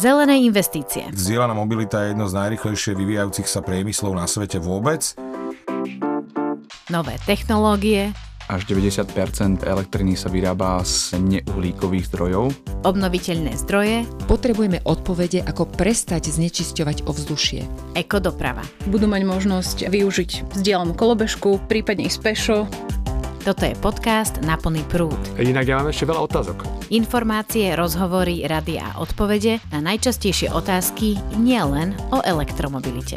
Zelené investície. Zdieľaná mobilita je jedno z najrychlejšie vyvíjajúcich sa priemyslov na svete vôbec. Nové technológie. Až 90% elektriny sa vyrába z neuhlíkových zdrojov. Obnoviteľné zdroje. Potrebujeme odpovede, ako prestať znečisťovať ovzdušie. Ekodoprava. Budú mať možnosť využiť vzdielanú kolobežku, prípadne ísť pešo. Toto je podcast Na plný prúd. Inak ja mám ešte veľa otázok. Informácie, rozhovory, rady a odpovede na najčastejšie otázky nielen o elektromobilite.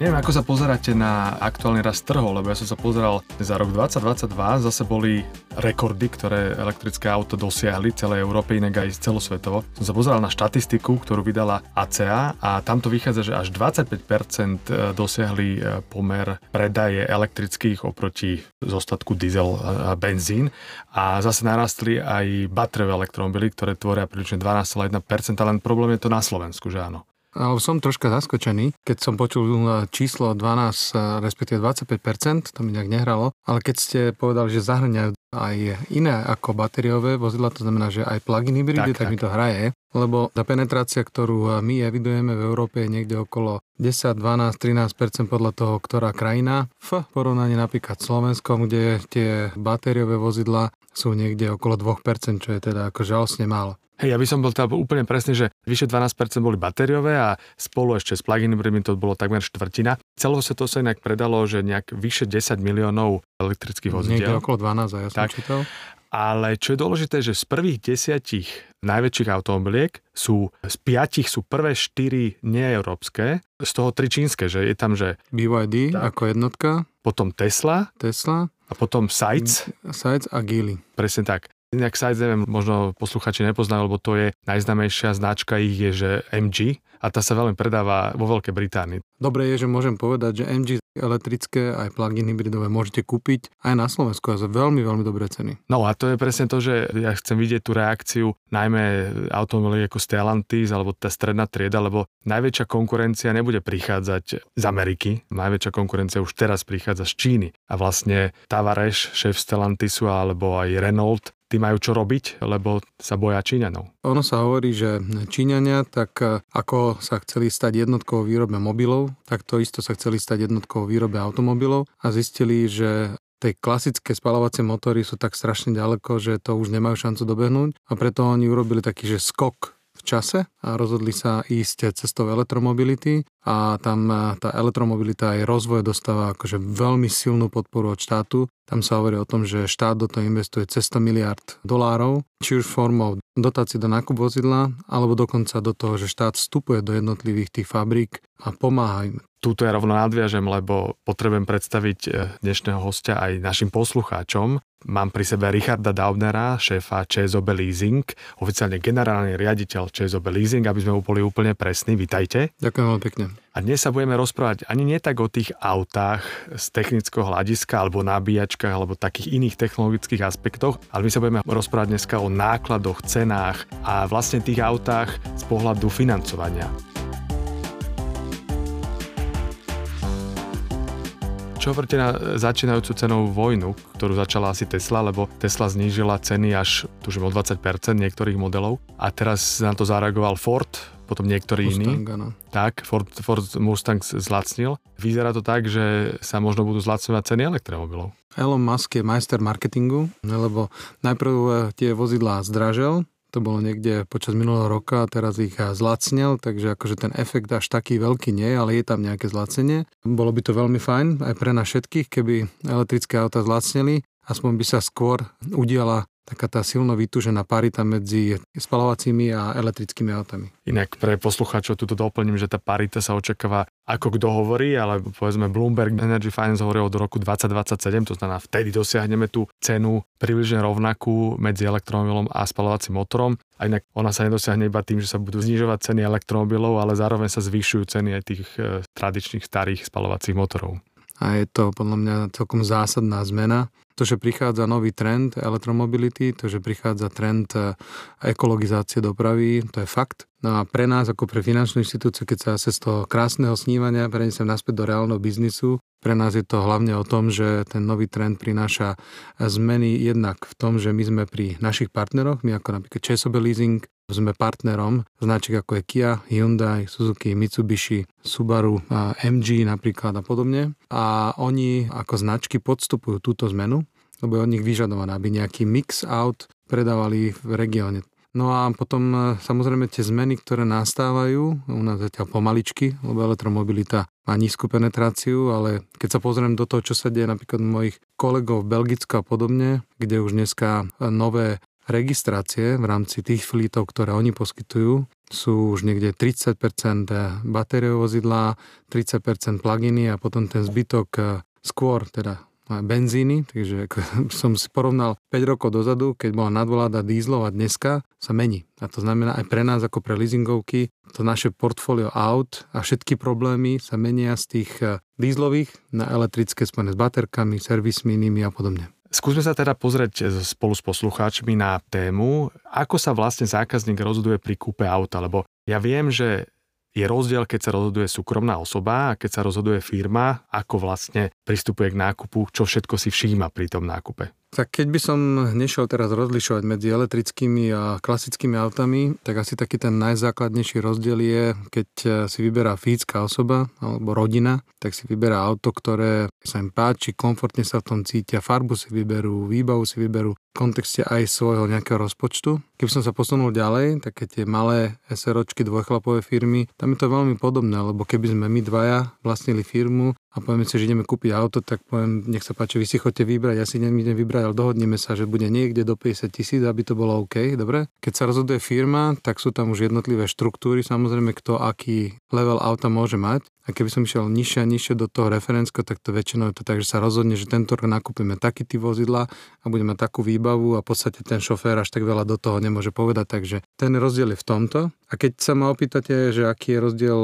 Neviem, ako sa pozeráte na aktuálny rast trhov, lebo ja som sa pozeral za rok 2022, zase boli rekordy, ktoré elektrické auto dosiahli celej Európe, inak aj celosvetovo. Som sa pozeral na štatistiku, ktorú vydala ACA a tam to vychádza, že až 25% dosiahli e, pomer predaje elektrických oproti zostatku diesel a benzín a zase narastli aj bateriové elektromobily, ktoré tvoria približne 12,1%, len problém je to na Slovensku, že áno. Ale som troška zaskočený, keď som počul číslo 12, respektíve 25%, to mi nejak nehralo, ale keď ste povedali, že zahrňajú aj iné ako batériové vozidla, to znamená, že aj plug-in hybridy, tak, tak, tak mi to hraje, lebo tá penetrácia, ktorú my evidujeme v Európe je niekde okolo 10, 12, 13% podľa toho, ktorá krajina. V porovnaní napríklad Slovenskom, kde tie batériové vozidla sú niekde okolo 2%, čo je teda ako žalostne málo. Hej, ja by som bol teda úplne presný, že vyše 12% boli batériové a spolu ešte s plug-in to bolo takmer štvrtina. Celo sa to sa inak predalo, že nejak vyše 10 miliónov elektrických vozidiel. Niekde okolo 12, ja som tak. čítal. Ale čo je dôležité, že z prvých desiatich najväčších automobiliek sú, z piatich sú prvé štyri neeurópske, z toho tri čínske, že je tam, že... BYD tak. ako jednotka. Potom Tesla. Tesla. A potom Sites. Sites a Geely. Presne tak. Inak Sides neviem, možno posluchači nepoznajú, lebo to je najznámejšia značka ich je, že MG a tá sa veľmi predáva vo Veľkej Británii. Dobre je, že môžem povedať, že MG elektrické aj plug-in hybridové môžete kúpiť aj na Slovensku a za veľmi, veľmi dobré ceny. No a to je presne to, že ja chcem vidieť tú reakciu najmä automobily ako Stellantis alebo tá stredná trieda, lebo najväčšia konkurencia nebude prichádzať z Ameriky, najväčšia konkurencia už teraz prichádza z Číny a vlastne Tavares, šéf Stellantisu alebo aj Renault tí majú čo robiť, lebo sa boja Číňanov. Ono sa hovorí, že Číňania, tak e, ako sa chceli stať jednotkou výrobe mobilov, tak to isto sa chceli stať jednotkou výrobe automobilov a zistili, že tie klasické spalovacie motory sú tak strašne ďaleko, že to už nemajú šancu dobehnúť a preto oni urobili taký, že skok v čase a rozhodli sa ísť cestou elektromobility a tam e, tá elektromobilita aj rozvoj dostáva akože veľmi silnú podporu od štátu tam sa hovorí o tom, že štát do toho investuje cez 100 miliard dolárov, či už formou dotácií do nákup vozidla, alebo dokonca do toho, že štát vstupuje do jednotlivých tých fabrík a pomáha im. Túto ja rovno nadviažem, lebo potrebujem predstaviť eh, dnešného hostia aj našim poslucháčom. Mám pri sebe Richarda Daubnera, šéfa ČSOB Leasing, oficiálne generálny riaditeľ ČSOB Leasing, aby sme boli úplne presní. Vítajte. Ďakujem veľmi pekne. A dnes sa budeme rozprávať ani nie tak o tých autách z technického hľadiska, alebo nabíjačkách, alebo takých iných technologických aspektoch, ale my sa budeme rozprávať dneska o nákladoch, cenách a vlastne tých autách z pohľadu financovania. Čo hovoríte na začínajúcu cenovú vojnu, ktorú začala asi Tesla, lebo Tesla znížila ceny až tužím o 20% niektorých modelov a teraz na to zareagoval Ford, potom niektorí iní. Áno. Tak, Ford, Ford Mustang zlacnil. Vyzerá to tak, že sa možno budú zlacňovať ceny elektromobilov. Elon Musk je majster marketingu, lebo najprv eh, tie vozidlá zdražel, to bolo niekde počas minulého roka, teraz ich zlacnil, takže akože ten efekt až taký veľký nie, ale je tam nejaké zlacenie. Bolo by to veľmi fajn aj pre nás všetkých, keby elektrické auta zlacnili, aspoň by sa skôr udiala taká tá silno vytúžená parita medzi spalovacími a elektrickými autami. Inak pre poslucháčov tuto doplním, že tá parita sa očakáva ako kto hovorí, ale povedzme Bloomberg Energy Finance hovorí od roku 2027, to znamená vtedy dosiahneme tú cenu približne rovnakú medzi elektromobilom a spalovacím motorom. A inak ona sa nedosiahne iba tým, že sa budú znižovať ceny elektromobilov, ale zároveň sa zvyšujú ceny aj tých e, tradičných starých spalovacích motorov. A je to podľa mňa celkom zásadná zmena, to, že prichádza nový trend elektromobility, to, že prichádza trend e, ekologizácie dopravy, to je fakt. No a pre nás, ako pre finančnú inštitúciu, keď sa z toho krásneho snívania prenesem naspäť do reálneho biznisu, Pre nás je to hlavne o tom, že ten nový trend prináša zmeny jednak v tom, že my sme pri našich partneroch, my ako napríklad ČSOB Leasing, sme partnerom značiek ako je Kia, Hyundai, Suzuki, Mitsubishi, Subaru, MG napríklad a podobne. A oni ako značky podstupujú túto zmenu, lebo je od nich vyžadované, aby nejaký mix out predávali v regióne. No a potom e, samozrejme tie zmeny, ktoré nastávajú, u nás zatiaľ pomaličky, lebo elektromobilita má nízku penetráciu, ale keď sa pozriem do toho, čo sa deje napríklad mojich kolegov v Belgicku a podobne, kde už dneska nové registrácie v rámci tých flítov, ktoré oni poskytujú, sú už niekde 30% batériové vozidlá, 30% pluginy a potom ten zbytok e, skôr teda benzíny, takže som si porovnal 5 rokov dozadu, keď bola nadvoláda dízlov a dneska sa mení. A to znamená aj pre nás ako pre leasingovky, to naše portfólio aut a všetky problémy sa menia z tých eh, dízlových na elektrické spojené s baterkami, servismi inými a podobne. Skúsme sa teda pozrieť spolu s poslucháčmi na tému, ako sa vlastne zákazník rozhoduje pri kúpe auta, lebo ja viem, že je rozdiel, keď sa rozhoduje súkromná osoba a keď sa rozhoduje firma, ako vlastne pristupuje k nákupu, čo všetko si všíma pri tom nákupe. Tak keď by som nešiel teraz rozlišovať medzi elektrickými a klasickými autami, tak asi taký ten najzákladnejší rozdiel je, keď si vyberá fyzická osoba alebo rodina, tak si vyberá auto, ktoré sa im páči, komfortne sa v tom cítia, farbu si vyberú, výbavu si vyberú, v kontexte aj svojho nejakého rozpočtu. Keby som sa posunul ďalej, také tie malé SROčky dvojchlapové firmy, tam je to veľmi podobné, lebo keby sme my dvaja vlastnili firmu a povieme si, že ideme kúpiť auto, tak poviem, nech sa páči, vy si chodte vybrať, ja si idem vybrať, ale dohodneme sa, že bude niekde do 50 tisíc, aby to bolo OK, dobre? Keď sa rozhoduje firma, tak sú tam už jednotlivé štruktúry, samozrejme, kto aký level auta môže mať. A keby som išiel nižšie a nižšie do toho referensko, tak to väčšinou je to tak, že sa rozhodne, že tento rok nakúpime taký typ vozidla a budeme takú výbavu a v podstate ten šofér až tak veľa do toho nemôže povedať. Takže ten rozdiel je v tomto. A keď sa ma opýtate, že aký je rozdiel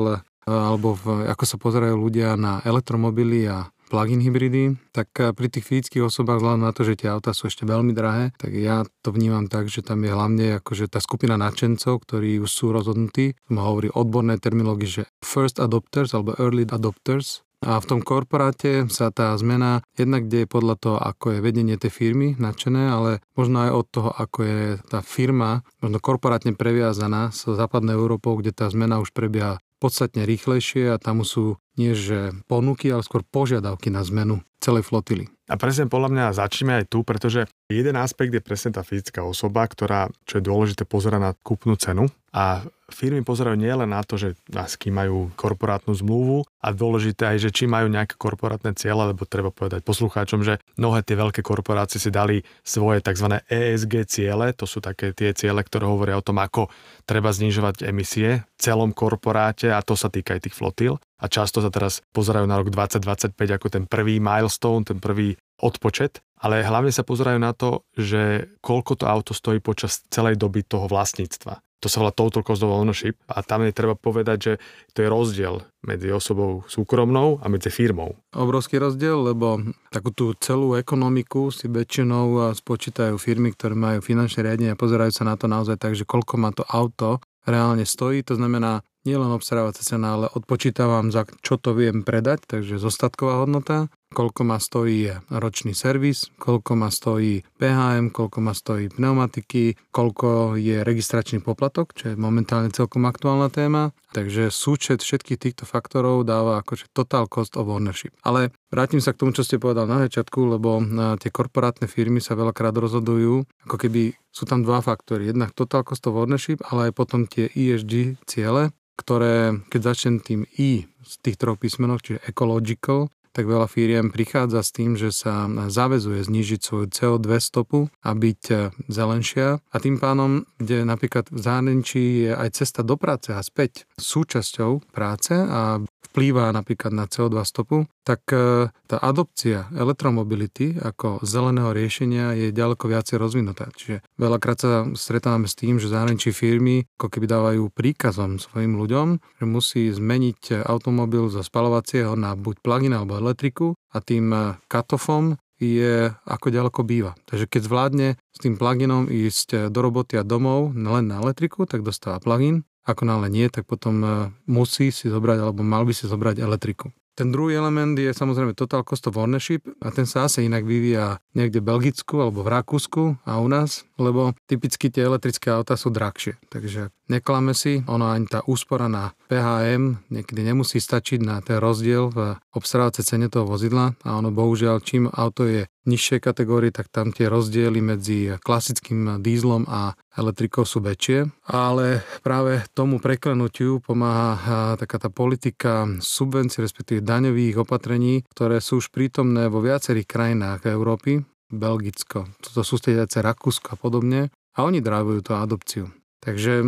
alebo v, ako sa pozerajú ľudia na elektromobily a plug-in hybridy, tak eh, pri tých fyzických osobách vzhľadom na to, že tie autá sú ešte veľmi drahé, tak ja to vnímam tak, že tam je hlavne akože tá skupina nadšencov, ktorí už sú rozhodnutí, hovorí odborné terminológie, že first adopters alebo early adopters, a v tom korporáte sa tá zmena jednak deje podľa toho, ako je vedenie tej firmy nadšené, ale možno aj od toho, ako je tá firma možno korporátne previazaná s západnou Európou, kde tá zmena už prebieha podstatne rýchlejšie a tam sú nie že ponuky, ale skôr požiadavky na zmenu celej flotily. A presne podľa mňa začneme aj tu, pretože jeden aspekt je presne tá fyzická osoba, ktorá, čo je dôležité, pozera na kúpnu cenu a firmy pozerajú nielen na to, že s kým majú korporátnu zmluvu a dôležité aj, že či majú nejaké korporátne cieľe, lebo treba povedať poslucháčom, že mnohé tie veľké korporácie si dali svoje tzv. ESG ciele, to sú také tie ciele, ktoré hovoria o tom, ako treba znižovať emisie v celom korporáte a to sa týka aj tých flotil a často sa teraz pozerajú na rok 2025 ako ten prvý milestone, ten prvý odpočet, ale hlavne sa pozerajú na to, že koľko to auto stojí počas celej doby toho vlastníctva. To sa volá total cost of ownership a tam je treba povedať, že to je rozdiel medzi osobou súkromnou a medzi firmou. Obrovský rozdiel, lebo takú tú celú ekonomiku si väčšinou spočítajú firmy, ktoré majú finančné riadenie a pozerajú sa na to naozaj tak, že koľko má to auto reálne stojí, to znamená nielen obstarávacia cena, ale odpočítavam za čo to viem predať, takže zostatková hodnota, koľko ma stojí ročný servis, koľko ma stojí PHM, koľko ma stojí pneumatiky, koľko je registračný poplatok, čo je momentálne celkom aktuálna téma. Takže súčet všetkých týchto faktorov dáva akože total cost of ownership. Ale vrátim sa k tomu, čo ste povedal na začiatku, lebo tie korporátne firmy sa veľakrát rozhodujú, ako keby sú tam dva faktory. Jednak total cost of ownership, ale aj potom tie ESG ciele, ktoré, keď začnem tým I z tých troch písmenov, čiže ecological, tak veľa firiem prichádza s tým, že sa zavezuje znížiť svoju CO2 stopu a byť e, zelenšia. A tým pánom, kde napríklad v zahraničí je aj cesta do práce a späť súčasťou práce a vplýva napríklad na CO2 stopu, tak e, tá adopcia elektromobility ako zeleného riešenia je ďaleko viacej rozvinutá. Čiže veľakrát sa stretávame s tým, že zahraničí firmy ako keby dávajú príkazom svojim ľuďom, že musí zmeniť automobil zo spalovacieho na buď plug-in alebo elektriku a tým e, katofom je ako ďaleko býva. Takže keď zvládne s tým pluginom ísť do roboty a domov len na elektriku, tak dostáva plugin ako náhle nie, tak potom e, musí si zobrať, alebo mal by si zobrať elektriku. Ten druhý element je samozrejme total cost of ownership a ten sa asi inak vyvíja niekde v Belgicku alebo v Rakúsku a u nás, lebo typicky tie elektrické autá sú drahšie. Takže neklame si, ono ani tá úspora na PHM niekedy nemusí stačiť na ten rozdiel v obstarávacej cene toho vozidla a ono bohužiaľ čím auto je nižšej kategórie, tak tam tie rozdiely medzi klasickým dízlom a elektrikou sú väčšie. Ale práve tomu preklenutiu pomáha taká tá politika subvencií, respektíve daňových opatrení, ktoré sú už prítomné vo viacerých krajinách Európy, Belgicko, toto sú stediace Rakúsko a podobne, a oni drivujú tú adopciu. Takže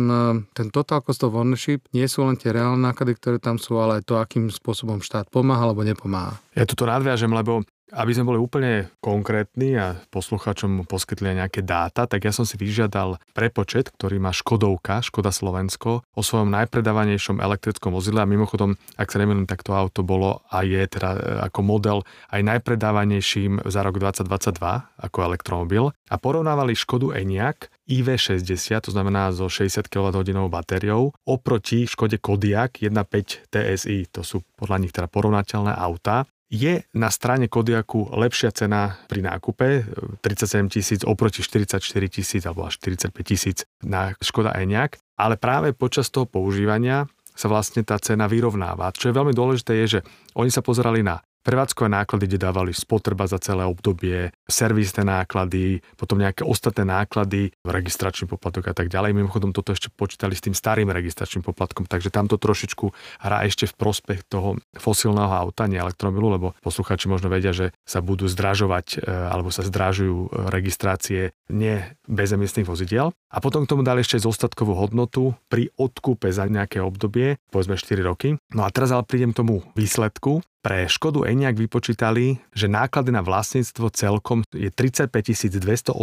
ten total cost of ownership nie sú len tie reálne náklady, ktoré tam sú, ale aj to, akým spôsobom štát pomáha alebo nepomáha. Ja tu nadviažem, lebo aby sme boli úplne konkrétni a posluchačom poskytli aj nejaké dáta, tak ja som si vyžiadal prepočet, ktorý má Škodovka, Škoda Slovensko, o svojom najpredávanejšom elektrickom vozidle. A mimochodom, ak sa nemýlim, tak to auto bolo a je teda e, ako model aj najpredávanejším za rok 2022 ako elektromobil. A porovnávali Škodu Enyaq IV60, to znamená so 60 kWh batériou, oproti Škode Kodiaq 1.5 TSI, to sú podľa nich teda porovnateľné auta je na strane Kodiaku lepšia cena pri nákupe, 37 tisíc oproti 44 tisíc alebo až 45 tisíc na Škoda Enyaq, ale práve počas toho používania sa vlastne tá cena vyrovnáva. Čo je veľmi dôležité je, že oni sa pozerali na prevádzkové náklady, kde dávali spotreba za celé obdobie, servisné náklady, potom nejaké ostatné náklady, registračný poplatok a tak ďalej. Mimochodom toto ešte počítali s tým starým registračným poplatkom, takže tam to trošičku hrá ešte v prospech toho fosílneho auta, nie elektromobilu, lebo posluchači možno vedia, že sa budú zdražovať e, alebo sa zdražujú registrácie nie bezemisných vozidiel. A potom k tomu dali ešte zostatkovú hodnotu pri odkúpe za nejaké obdobie, povedzme 4 roky. No a teraz ale prídem k tomu výsledku. Pre Škodu Enyaq vypočítali, že náklady na vlastníctvo celkom je 35 288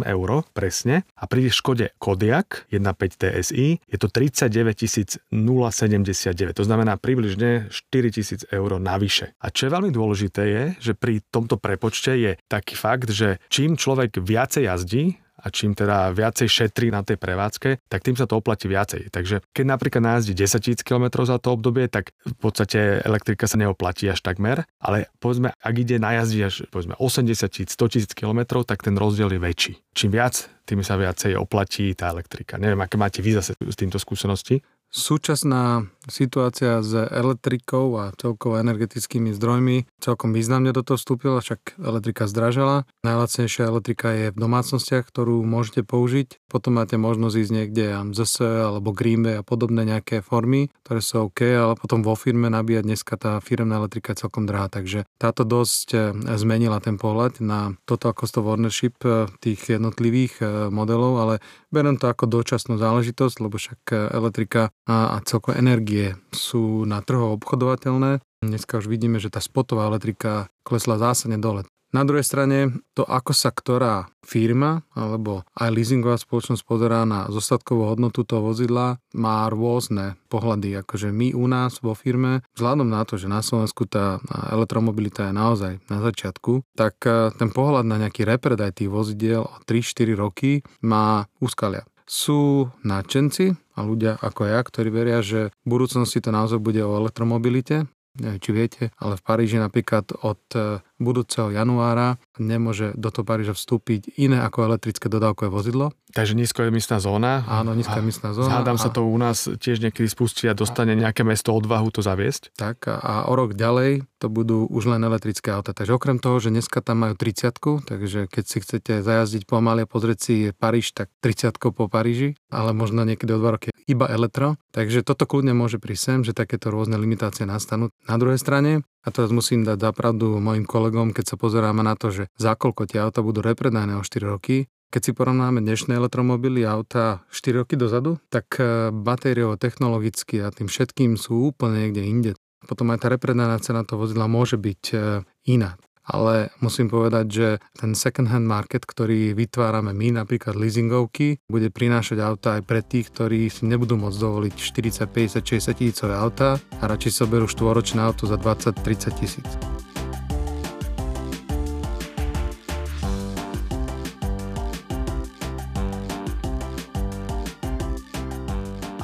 eur presne a pri Škode Kodiaq 1.5 TSI je to 39 079, to znamená približne 4000 eur navyše. A čo je veľmi dôležité je, že pri tomto prepočte je taký fakt, že čím človek viacej jazdí, a čím teda viacej šetrí na tej prevádzke, tak tým sa to oplatí viacej. Takže keď napríklad najazdí 10 000 km za to obdobie, tak v podstate elektrika sa neoplatí až takmer, ale povedzme, ak ide najazdiť až povedzme 80 000, 100 000 km, tak ten rozdiel je väčší. Čím viac, tým sa viacej oplatí tá elektrika. Neviem, aké máte vy zase s týmto skúsenosti? Súčasná situácia s elektrikou a celkovo energetickými zdrojmi celkom významne do toho vstúpila, však elektrika zdražala. Najlacnejšia elektrika je v domácnostiach, ktorú môžete použiť. Potom máte možnosť ísť niekde ZS alebo Greenway a podobné nejaké formy, ktoré sú OK, ale potom vo firme nabíjať dneska tá firmná elektrika je celkom drahá. Takže táto dosť eh, zmenila ten pohľad na total cost of ownership eh, tých jednotlivých modelov, ale beriem to ako dočasnú záležitosť, lebo však elektrika a, a energie sú na trhu obchodovateľné. Dneska už vidíme, že tá spotová elektrika klesla zásadne dole. Na druhej strane, to ako sa ktorá firma alebo aj leasingová spoločnosť pozerá na zostatkovú hodnotu toho vozidla, má rôzne pohľady. Akože my u nás vo firme, vzhľadom na to, že na Slovensku tá elektromobilita je naozaj na začiatku, tak e, ten pohľad na nejaký repredaj tých vozidiel o 3-4 roky má úskalia sú nadšenci a ľudia ako ja, ktorí veria, že v budúcnosti to naozaj bude o elektromobilite. Neviem, či viete, ale v Paríži napríklad od e, budúceho januára nemôže do toho Paríža vstúpiť iné ako elektrické dodávkové vozidlo. Takže nízkoemisná zóna. Áno, nízkoemisná zóna. Hádam sa to u nás tiež niekedy spustí a dostane nejaké mesto odvahu to zaviesť. Tak a o rok ďalej to budú už len elektrické auta. Takže okrem toho, že dneska tam majú 30 takže keď si chcete zajazdiť pomaly a pozrieť si Paríž, tak 30 po Paríži, ale možno niekedy o dva roky iba elektro. Takže toto kľudne môže prísť sem, že takéto rôzne limitácie nastanú. Na druhej strane, a teraz musím dať zapravdu mojim kolegom, keď sa pozeráme na to, že za koľko tie auta budú repredané o 4 roky, keď si porovnáme dnešné elektromobily a auta 4 roky dozadu, tak eh, batériovo, technologicky a tým všetkým sú úplne niekde inde. Potom aj tá repredaná cena toho vozidla môže byť eh, iná ale musím povedať, že ten second hand market, ktorý vytvárame my, napríklad leasingovky, bude prinášať auta aj pre tých, ktorí si nebudú môcť dovoliť 40, 50, 60 tisícové auta a radšej sa berú štvoročné auto za 20-30 tisíc.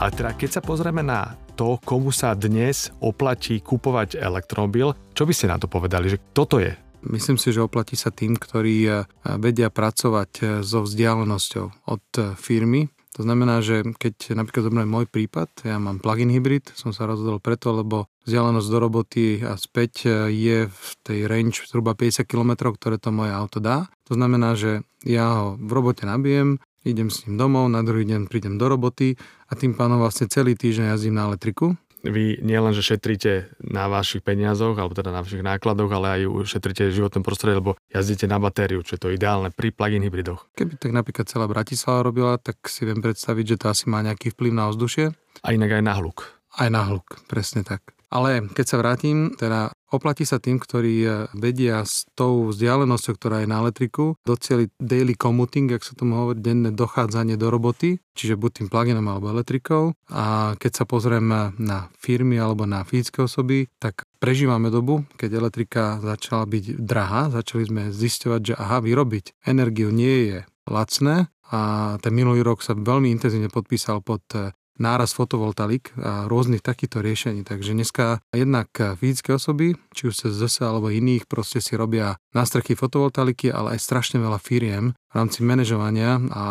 Ale teda keď sa pozrieme na to, komu sa dnes oplatí kupovať elektromobil, čo by ste na to povedali, že toto je Myslím si, že oplatí sa tým, ktorí eh, vedia pracovať eh, so vzdialenosťou od eh, firmy. To znamená, že keď napríklad zoberiem môj prípad, ja mám plug-in hybrid, som sa rozhodol preto, lebo vzdialenosť do roboty a späť je v tej range zhruba 50 km, ktoré to moje auto dá. To znamená, že ja ho v robote nabijem, idem s ním domov, na druhý deň prídem do roboty a tým pánom vlastne celý týždeň jazdím na elektriku vy nielen, že šetríte na vašich peniazoch, alebo teda na vašich nákladoch, ale aj šetríte životné prostredie, lebo jazdíte na batériu, čo je to ideálne pri plug-in hybridoch. Keby tak napríklad celá Bratislava robila, tak si viem predstaviť, že to asi má nejaký vplyv na ovzdušie. A inak aj na hluk. Aj na hluk, presne tak. Ale keď sa vrátim, teda oplatí sa tým, ktorí e, vedia s tou vzdialenosťou, ktorá je na elektriku, docieliť daily commuting, ak sa tomu hovorí, denné dochádzanie do roboty, čiže buď tým pluginom alebo elektrikou. A keď sa pozrieme na firmy alebo na fyzické osoby, tak prežívame dobu, keď elektrika začala byť drahá, začali sme zisťovať, že aha, vyrobiť energiu nie je lacné a ten minulý rok sa veľmi intenzívne podpísal pod e, náraz fotovoltaik a rôznych takýchto riešení. Takže dneska jednak fyzické osoby, či už cez ZS alebo iných, proste si robia nástrechy fotovoltaiky, ale aj strašne veľa firiem v rámci manažovania a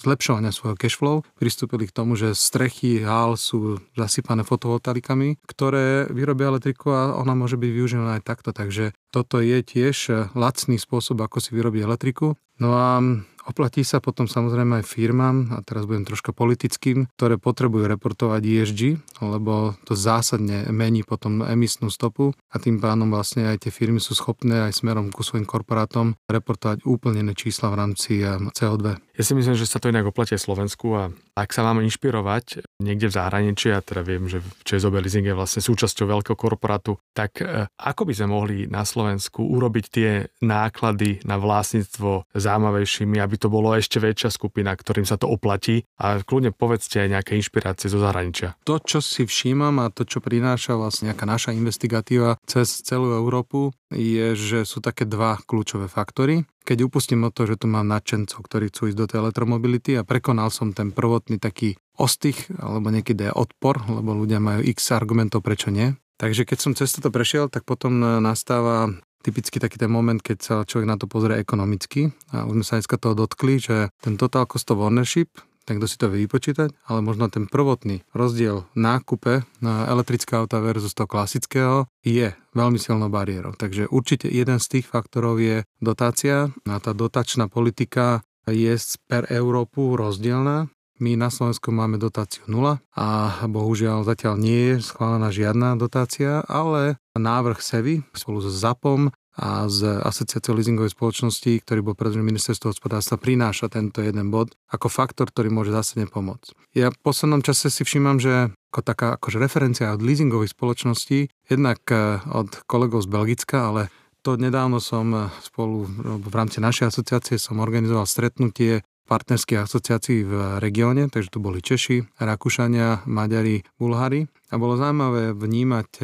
zlepšovania svojho cashflow pristúpili k tomu, že strechy hál sú zasypané fotovoltaikami, ktoré vyrobia elektriku a ona môže byť využívaná aj takto. Takže toto je tiež lacný spôsob, ako si vyrobiť elektriku. No a Oplatí sa potom samozrejme aj firmám, a teraz budem troška politickým, ktoré potrebujú reportovať ESG, lebo to zásadne mení potom emisnú stopu a tým pánom vlastne aj tie firmy sú schopné aj smerom ku svojim korporátom reportovať úplne čísla v rámci eh, CO2. Ja si myslím, že sa to inak oplatí Slovensku a ak sa máme inšpirovať niekde v zahraničí, a teda viem, že ČSOB Leasing je vlastne súčasťou veľkého korporátu, tak eh, ako by sme mohli na Slovensku urobiť tie náklady na vlastníctvo zaujímavejšími, aby to bolo ešte väčšia skupina, ktorým sa to oplatí a kľudne povedzte aj nejaké inšpirácie zo zahraničia. To, čo si všímam a to, čo prináša vlastne nejaká naša investigatíva cez celú Európu, je, že sú také dva kľúčové faktory. Keď upustím od toho, že tu mám nadšencov, ktorí chcú ísť do tej elektromobility a prekonal som ten prvotný taký ostých, alebo niekedy odpor, lebo ľudia majú x argumentov, prečo nie. Takže keď som cez toto prešiel, tak potom nastáva typicky taký ten moment, keď sa človek na to pozrie ekonomicky. A už sme sa dneska toho dotkli, že ten total cost of ownership, ten kto si to vie vypočítať, ale možno ten prvotný rozdiel nákupe na elektrické auta versus toho klasického je veľmi silnou bariérou. Takže určite jeden z tých faktorov je dotácia a tá dotačná politika je per Európu rozdielna. My na Slovensku máme dotáciu 0 a bohužiaľ zatiaľ nie je schválená žiadna dotácia, ale návrh SEVI spolu so ZAPom a z asociáciou leasingovej spoločnosti, ktorý bol predtým ministerstvo hospodárstva, prináša tento jeden bod ako faktor, ktorý môže zásadne pomôcť. Ja v poslednom čase si všímam, že ako taká akože referencia od leasingových spoločností, jednak eh, od kolegov z Belgicka, ale to nedávno som eh, spolu v rámci našej asociácie som organizoval stretnutie partnerských asociácií v regióne, takže tu boli Češi, Rakúšania, Maďari, Bulhári. A bolo zaujímavé vnímať e,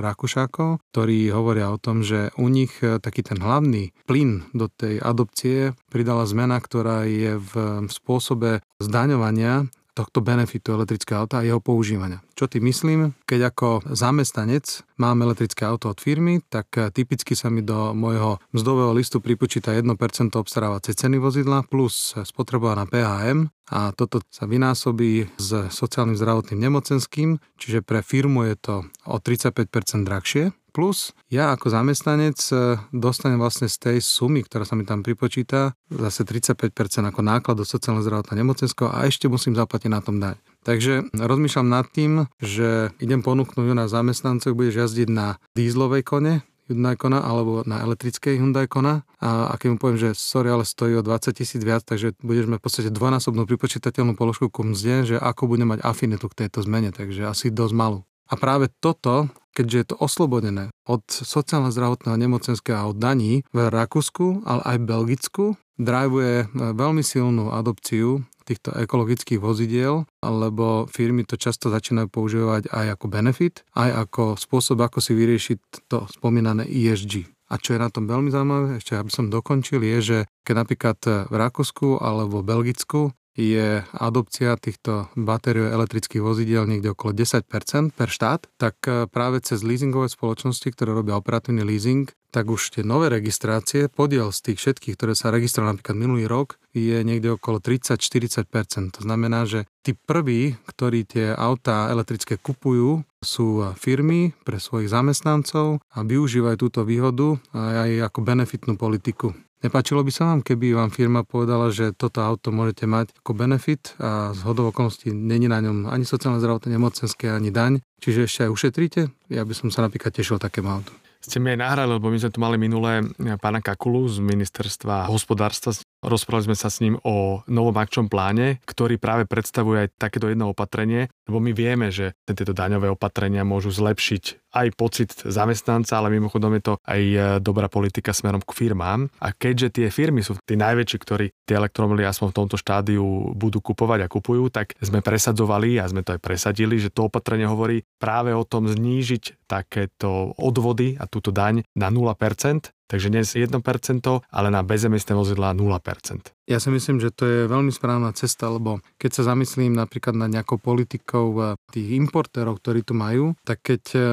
Rakúšákov, ktorí hovoria o tom, že u nich e, taký ten hlavný plyn do tej adopcie pridala zmena, ktorá je v spôsobe zdaňovania tohto benefitu elektrického auta a jeho používania. Čo tým myslím? Keď ako zamestnanec mám elektrické auto od firmy, tak eh, typicky sa mi do môjho mzdového listu pripočíta 1% obstarávacej ceny vozidla plus spotrebovaná PHM a toto sa vynásobí s sociálnym zdravotným nemocenským, čiže pre firmu je to o 35% drahšie Plus ja ako zamestnanec e, dostanem vlastne z tej sumy, ktorá sa mi tam pripočíta, zase 35% ako náklad do sociálneho zdravotného nemocenského a ešte musím zaplatiť na tom dať. Takže rozmýšľam nad tým, že idem ponúknuť na zamestnancov, budeš jazdiť na dízlovej kone, Hyundai Kona alebo na elektrickej Hyundai Kona a, a mu poviem, že sorry, ale stojí o 20 tisíc viac, takže budeš mať v podstate dvojnásobnú pripočítateľnú položku ku mzde, že ako bude mať afinitu k tejto zmene, takže asi dosť malú. A práve toto, keďže je to oslobodené od sociálno-zdravotného nemocenského a od daní v Rakúsku, ale aj v Belgicku, drivuje veľmi silnú adopciu týchto ekologických vozidiel, lebo firmy to často začínajú používať aj ako benefit, aj ako spôsob, ako si vyriešiť to spomínané ESG. A čo je na tom veľmi zaujímavé, ešte aby som dokončil, je, že keď napríklad v Rakúsku alebo v Belgicku je adopcia týchto batériov elektrických vozidiel niekde okolo 10% per štát, tak e, práve cez leasingové spoločnosti, ktoré robia operatívny leasing, tak už tie nové registrácie, podiel z tých všetkých, ktoré sa registrovali napríklad minulý rok, je niekde okolo 30-40%. To znamená, že tí prví, ktorí tie autá elektrické kupujú, sú firmy pre svojich zamestnancov a využívajú túto výhodu aj ako benefitnú politiku. Nepáčilo by sa vám, keby vám firma povedala, že toto auto môžete mať ako benefit a z hodov okolností není na ňom ani sociálne zdravotné, nemocenské, ani daň, čiže ešte aj ušetríte? Ja by som sa napríklad tešil takému autu ste mi aj nahrali, lebo my sme tu mali minulé pána Kakulu z ministerstva hospodárstva. Rozprávali sme sa s ním o novom akčnom pláne, ktorý práve predstavuje aj takéto jedno opatrenie, lebo my vieme, že tieto daňové opatrenia môžu zlepšiť aj pocit zamestnanca, ale mimochodom je to aj e, dobrá politika smerom k firmám. A keďže tie firmy sú tí najväčší, ktorí tie elektromobily aspoň v tomto štádiu budú kupovať a kupujú, tak sme presadzovali a sme to aj presadili, že to opatrenie hovorí práve o tom znížiť takéto odvody a túto daň na 0%, Takže dnes 1%, ale na bezemisné vozidlá 0%. Ja si myslím, že to je veľmi správna cesta, lebo keď sa zamyslím napríklad na nejakou politikou eh, tých importérov, ktorí tu majú, tak keď eh,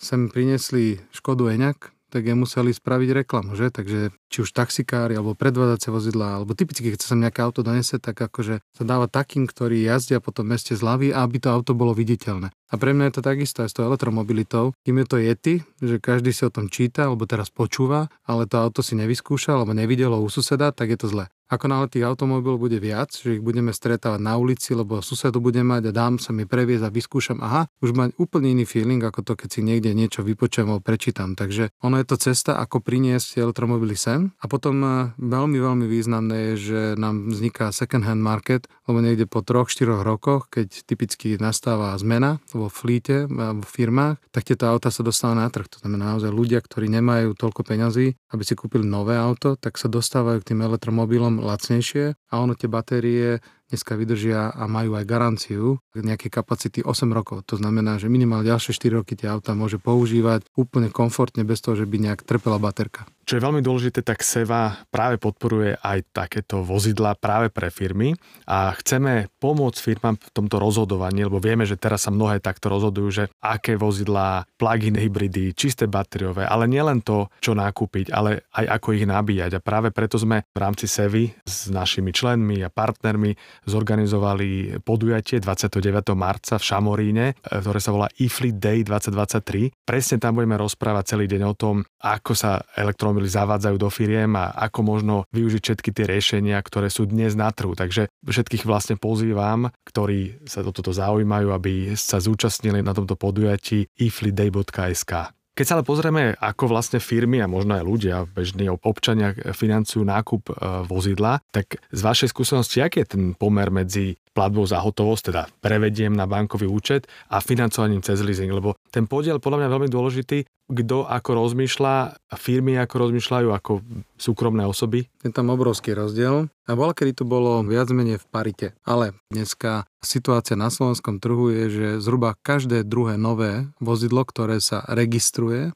sem priniesli Škodu Eňak, tak je museli spraviť reklamu, že? Takže či už taxikári, alebo predvádzacie vozidlá, alebo typicky, keď sa sem nejaké auto donese, tak akože sa dáva takým, ktorí jazdia po tom meste zľavy, aby to auto bolo viditeľné. A pre mňa je to takisto aj s tou elektromobilitou. Kým je to Yeti, že každý si o tom číta, alebo teraz počúva, ale to auto si nevyskúša, alebo nevidelo u suseda, tak je to zle. Ako náhle tých automobilov bude viac, že ich budeme stretávať na ulici, lebo susedu bude mať a dám sa mi previesť a vyskúšam, aha, už mať úplne iný feeling, ako to, keď si niekde niečo vypočujem alebo prečítam. Takže ono je to cesta, ako priniesť elektromobily sem. A potom eh, veľmi, veľmi významné je, že nám vzniká second hand market, lebo niekde po 3-4 rokoch, keď typicky nastáva zmena vo flíte, vo firmách, tak tieto auta sa dostávajú na trh. To znamená naozaj ľudia, ktorí nemajú toľko peňazí, aby si kúpili nové auto, tak sa dostávajú k tým elektromobilom lacnejšie a ono tie batérie dneska vydržia a majú aj garanciu nejakej kapacity 8 rokov. To znamená, že minimálne ďalšie 4 roky tie auta môže používať úplne komfortne bez toho, že by nejak trpela baterka. Čo je veľmi dôležité, tak Seva práve podporuje aj takéto vozidla práve pre firmy a chceme pomôcť firmám v tomto rozhodovaní, lebo vieme, že teraz sa mnohé takto rozhodujú, že aké vozidlá, plug-in hybridy, čisté batériové, ale nielen to, čo nakúpiť, ale aj ako ich nabíjať. A práve preto sme v rámci Sevy s našimi členmi a partnermi zorganizovali podujatie 29. marca v Šamoríne, e, ktoré sa volá eFleet Day 2023. Presne tam budeme rozprávať celý deň o tom, ako sa elektrom automobily zavádzajú do firiem a ako možno využiť všetky tie riešenia, ktoré sú dnes na trhu. Takže všetkých vlastne pozývam, ktorí sa o toto zaujímajú, aby sa zúčastnili na tomto podujatí ifliday.sk. Keď sa ale pozrieme, ako vlastne firmy a možno aj ľudia, bežní občania financujú nákup e, vozidla, tak z vašej skúsenosti, aký je ten pomer medzi platbou za hotovosť, teda prevediem na bankový účet a financovaním cez leasing, lebo ten podiel podľa mňa veľmi dôležitý, kto ako rozmýšľa, firmy ako rozmýšľajú, ako súkromné osoby. Je tam obrovský rozdiel. A bola, kedy to bolo viac menej v parite. Ale dneska situácia na slovenskom trhu je, že zhruba každé druhé nové vozidlo, ktoré sa registruje,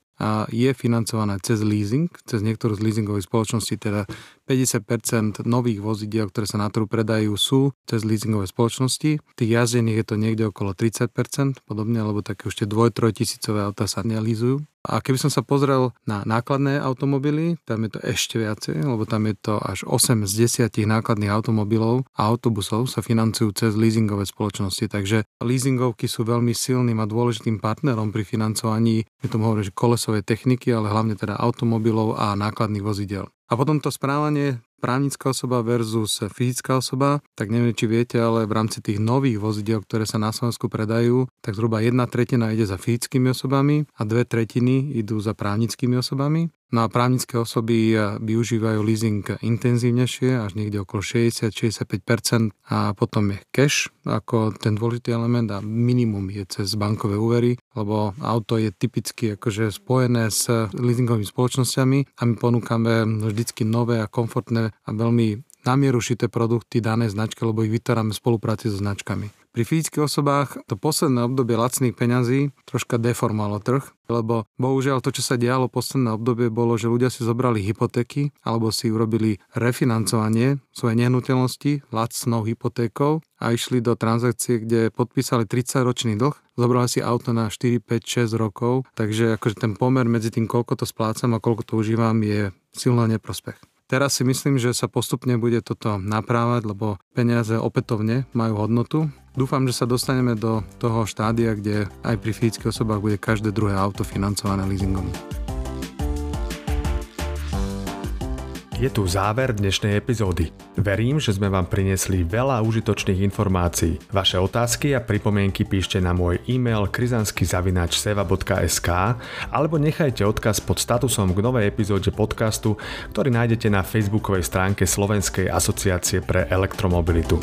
je financované cez leasing, cez niektorú z leasingových spoločností, teda 50% nových vozidiel, ktoré sa na trhu predajú, sú cez leasingové spoločnosti. Tých jazdených je to niekde okolo 30%, podobne, lebo také už tie 2-3 tisícové auta sa nelízujú. A keby som sa pozrel na nákladné automobily, tam je to ešte viacej, lebo tam je to až 8 z 10 nákladných automobilov a autobusov sa financujú cez leasingové spoločnosti. Takže leasingovky sú veľmi silným a dôležitým partnerom pri financovaní, my tomu hovorím, že kolesovej techniky, ale hlavne teda automobilov a nákladných vozidel. A potom to správanie právnická osoba versus fyzická osoba, tak neviem, či viete, ale v rámci tých nových vozidiel, ktoré sa na Slovensku predajú, tak zhruba jedna tretina ide za fyzickými osobami a dve tretiny idú za právnickými osobami. No a právnické osoby eh, využívajú leasing intenzívnejšie, až niekde okolo 60-65% a potom je cash ako ten dôležitý element a minimum je cez bankové úvery, lebo auto je typicky akože spojené s leasingovými spoločnosťami a my ponúkame vždycky nové a komfortné a veľmi namieru šité produkty danej značky, lebo ich vytvárame v spolupráci so značkami. Pri fyzických osobách to posledné obdobie lacných peňazí troška deformalo trh, lebo bohužiaľ to, čo sa dialo posledné obdobie, bolo, že ľudia si zobrali hypotéky alebo si urobili refinancovanie svojej nehnuteľnosti lacnou hypotékou a išli do transakcie, kde podpísali 30-ročný dlh, zobrali si auto na 4, 5, 6 rokov, takže akože ten pomer medzi tým, koľko to splácam a koľko to užívam, je silno neprospech. Teraz si myslím, že sa postupne bude toto naprávať, lebo peniaze opätovne majú hodnotu. Dúfam, že sa dostaneme do toho štádia, kde aj pri fyzických osobách bude každé druhé auto financované leasingom. Je tu záver dnešnej epizódy. Verím, že sme vám priniesli veľa užitočných informácií. Vaše otázky a pripomienky píšte na môj e-mail krizanskyzavinačseva.sk alebo nechajte odkaz pod statusom k novej epizóde podcastu, ktorý nájdete na facebookovej stránke Slovenskej asociácie pre elektromobilitu.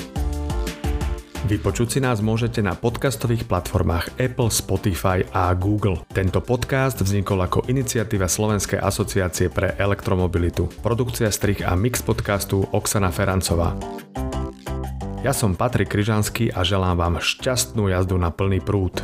Vypočuť si nás môžete na podcastových platformách Apple, Spotify a Google. Tento podcast vznikol ako iniciatíva Slovenskej asociácie pre elektromobilitu. Produkcia strich a mix podcastu Oksana Ferancová. Ja som Patrik Kryžanský a želám vám šťastnú jazdu na plný prúd.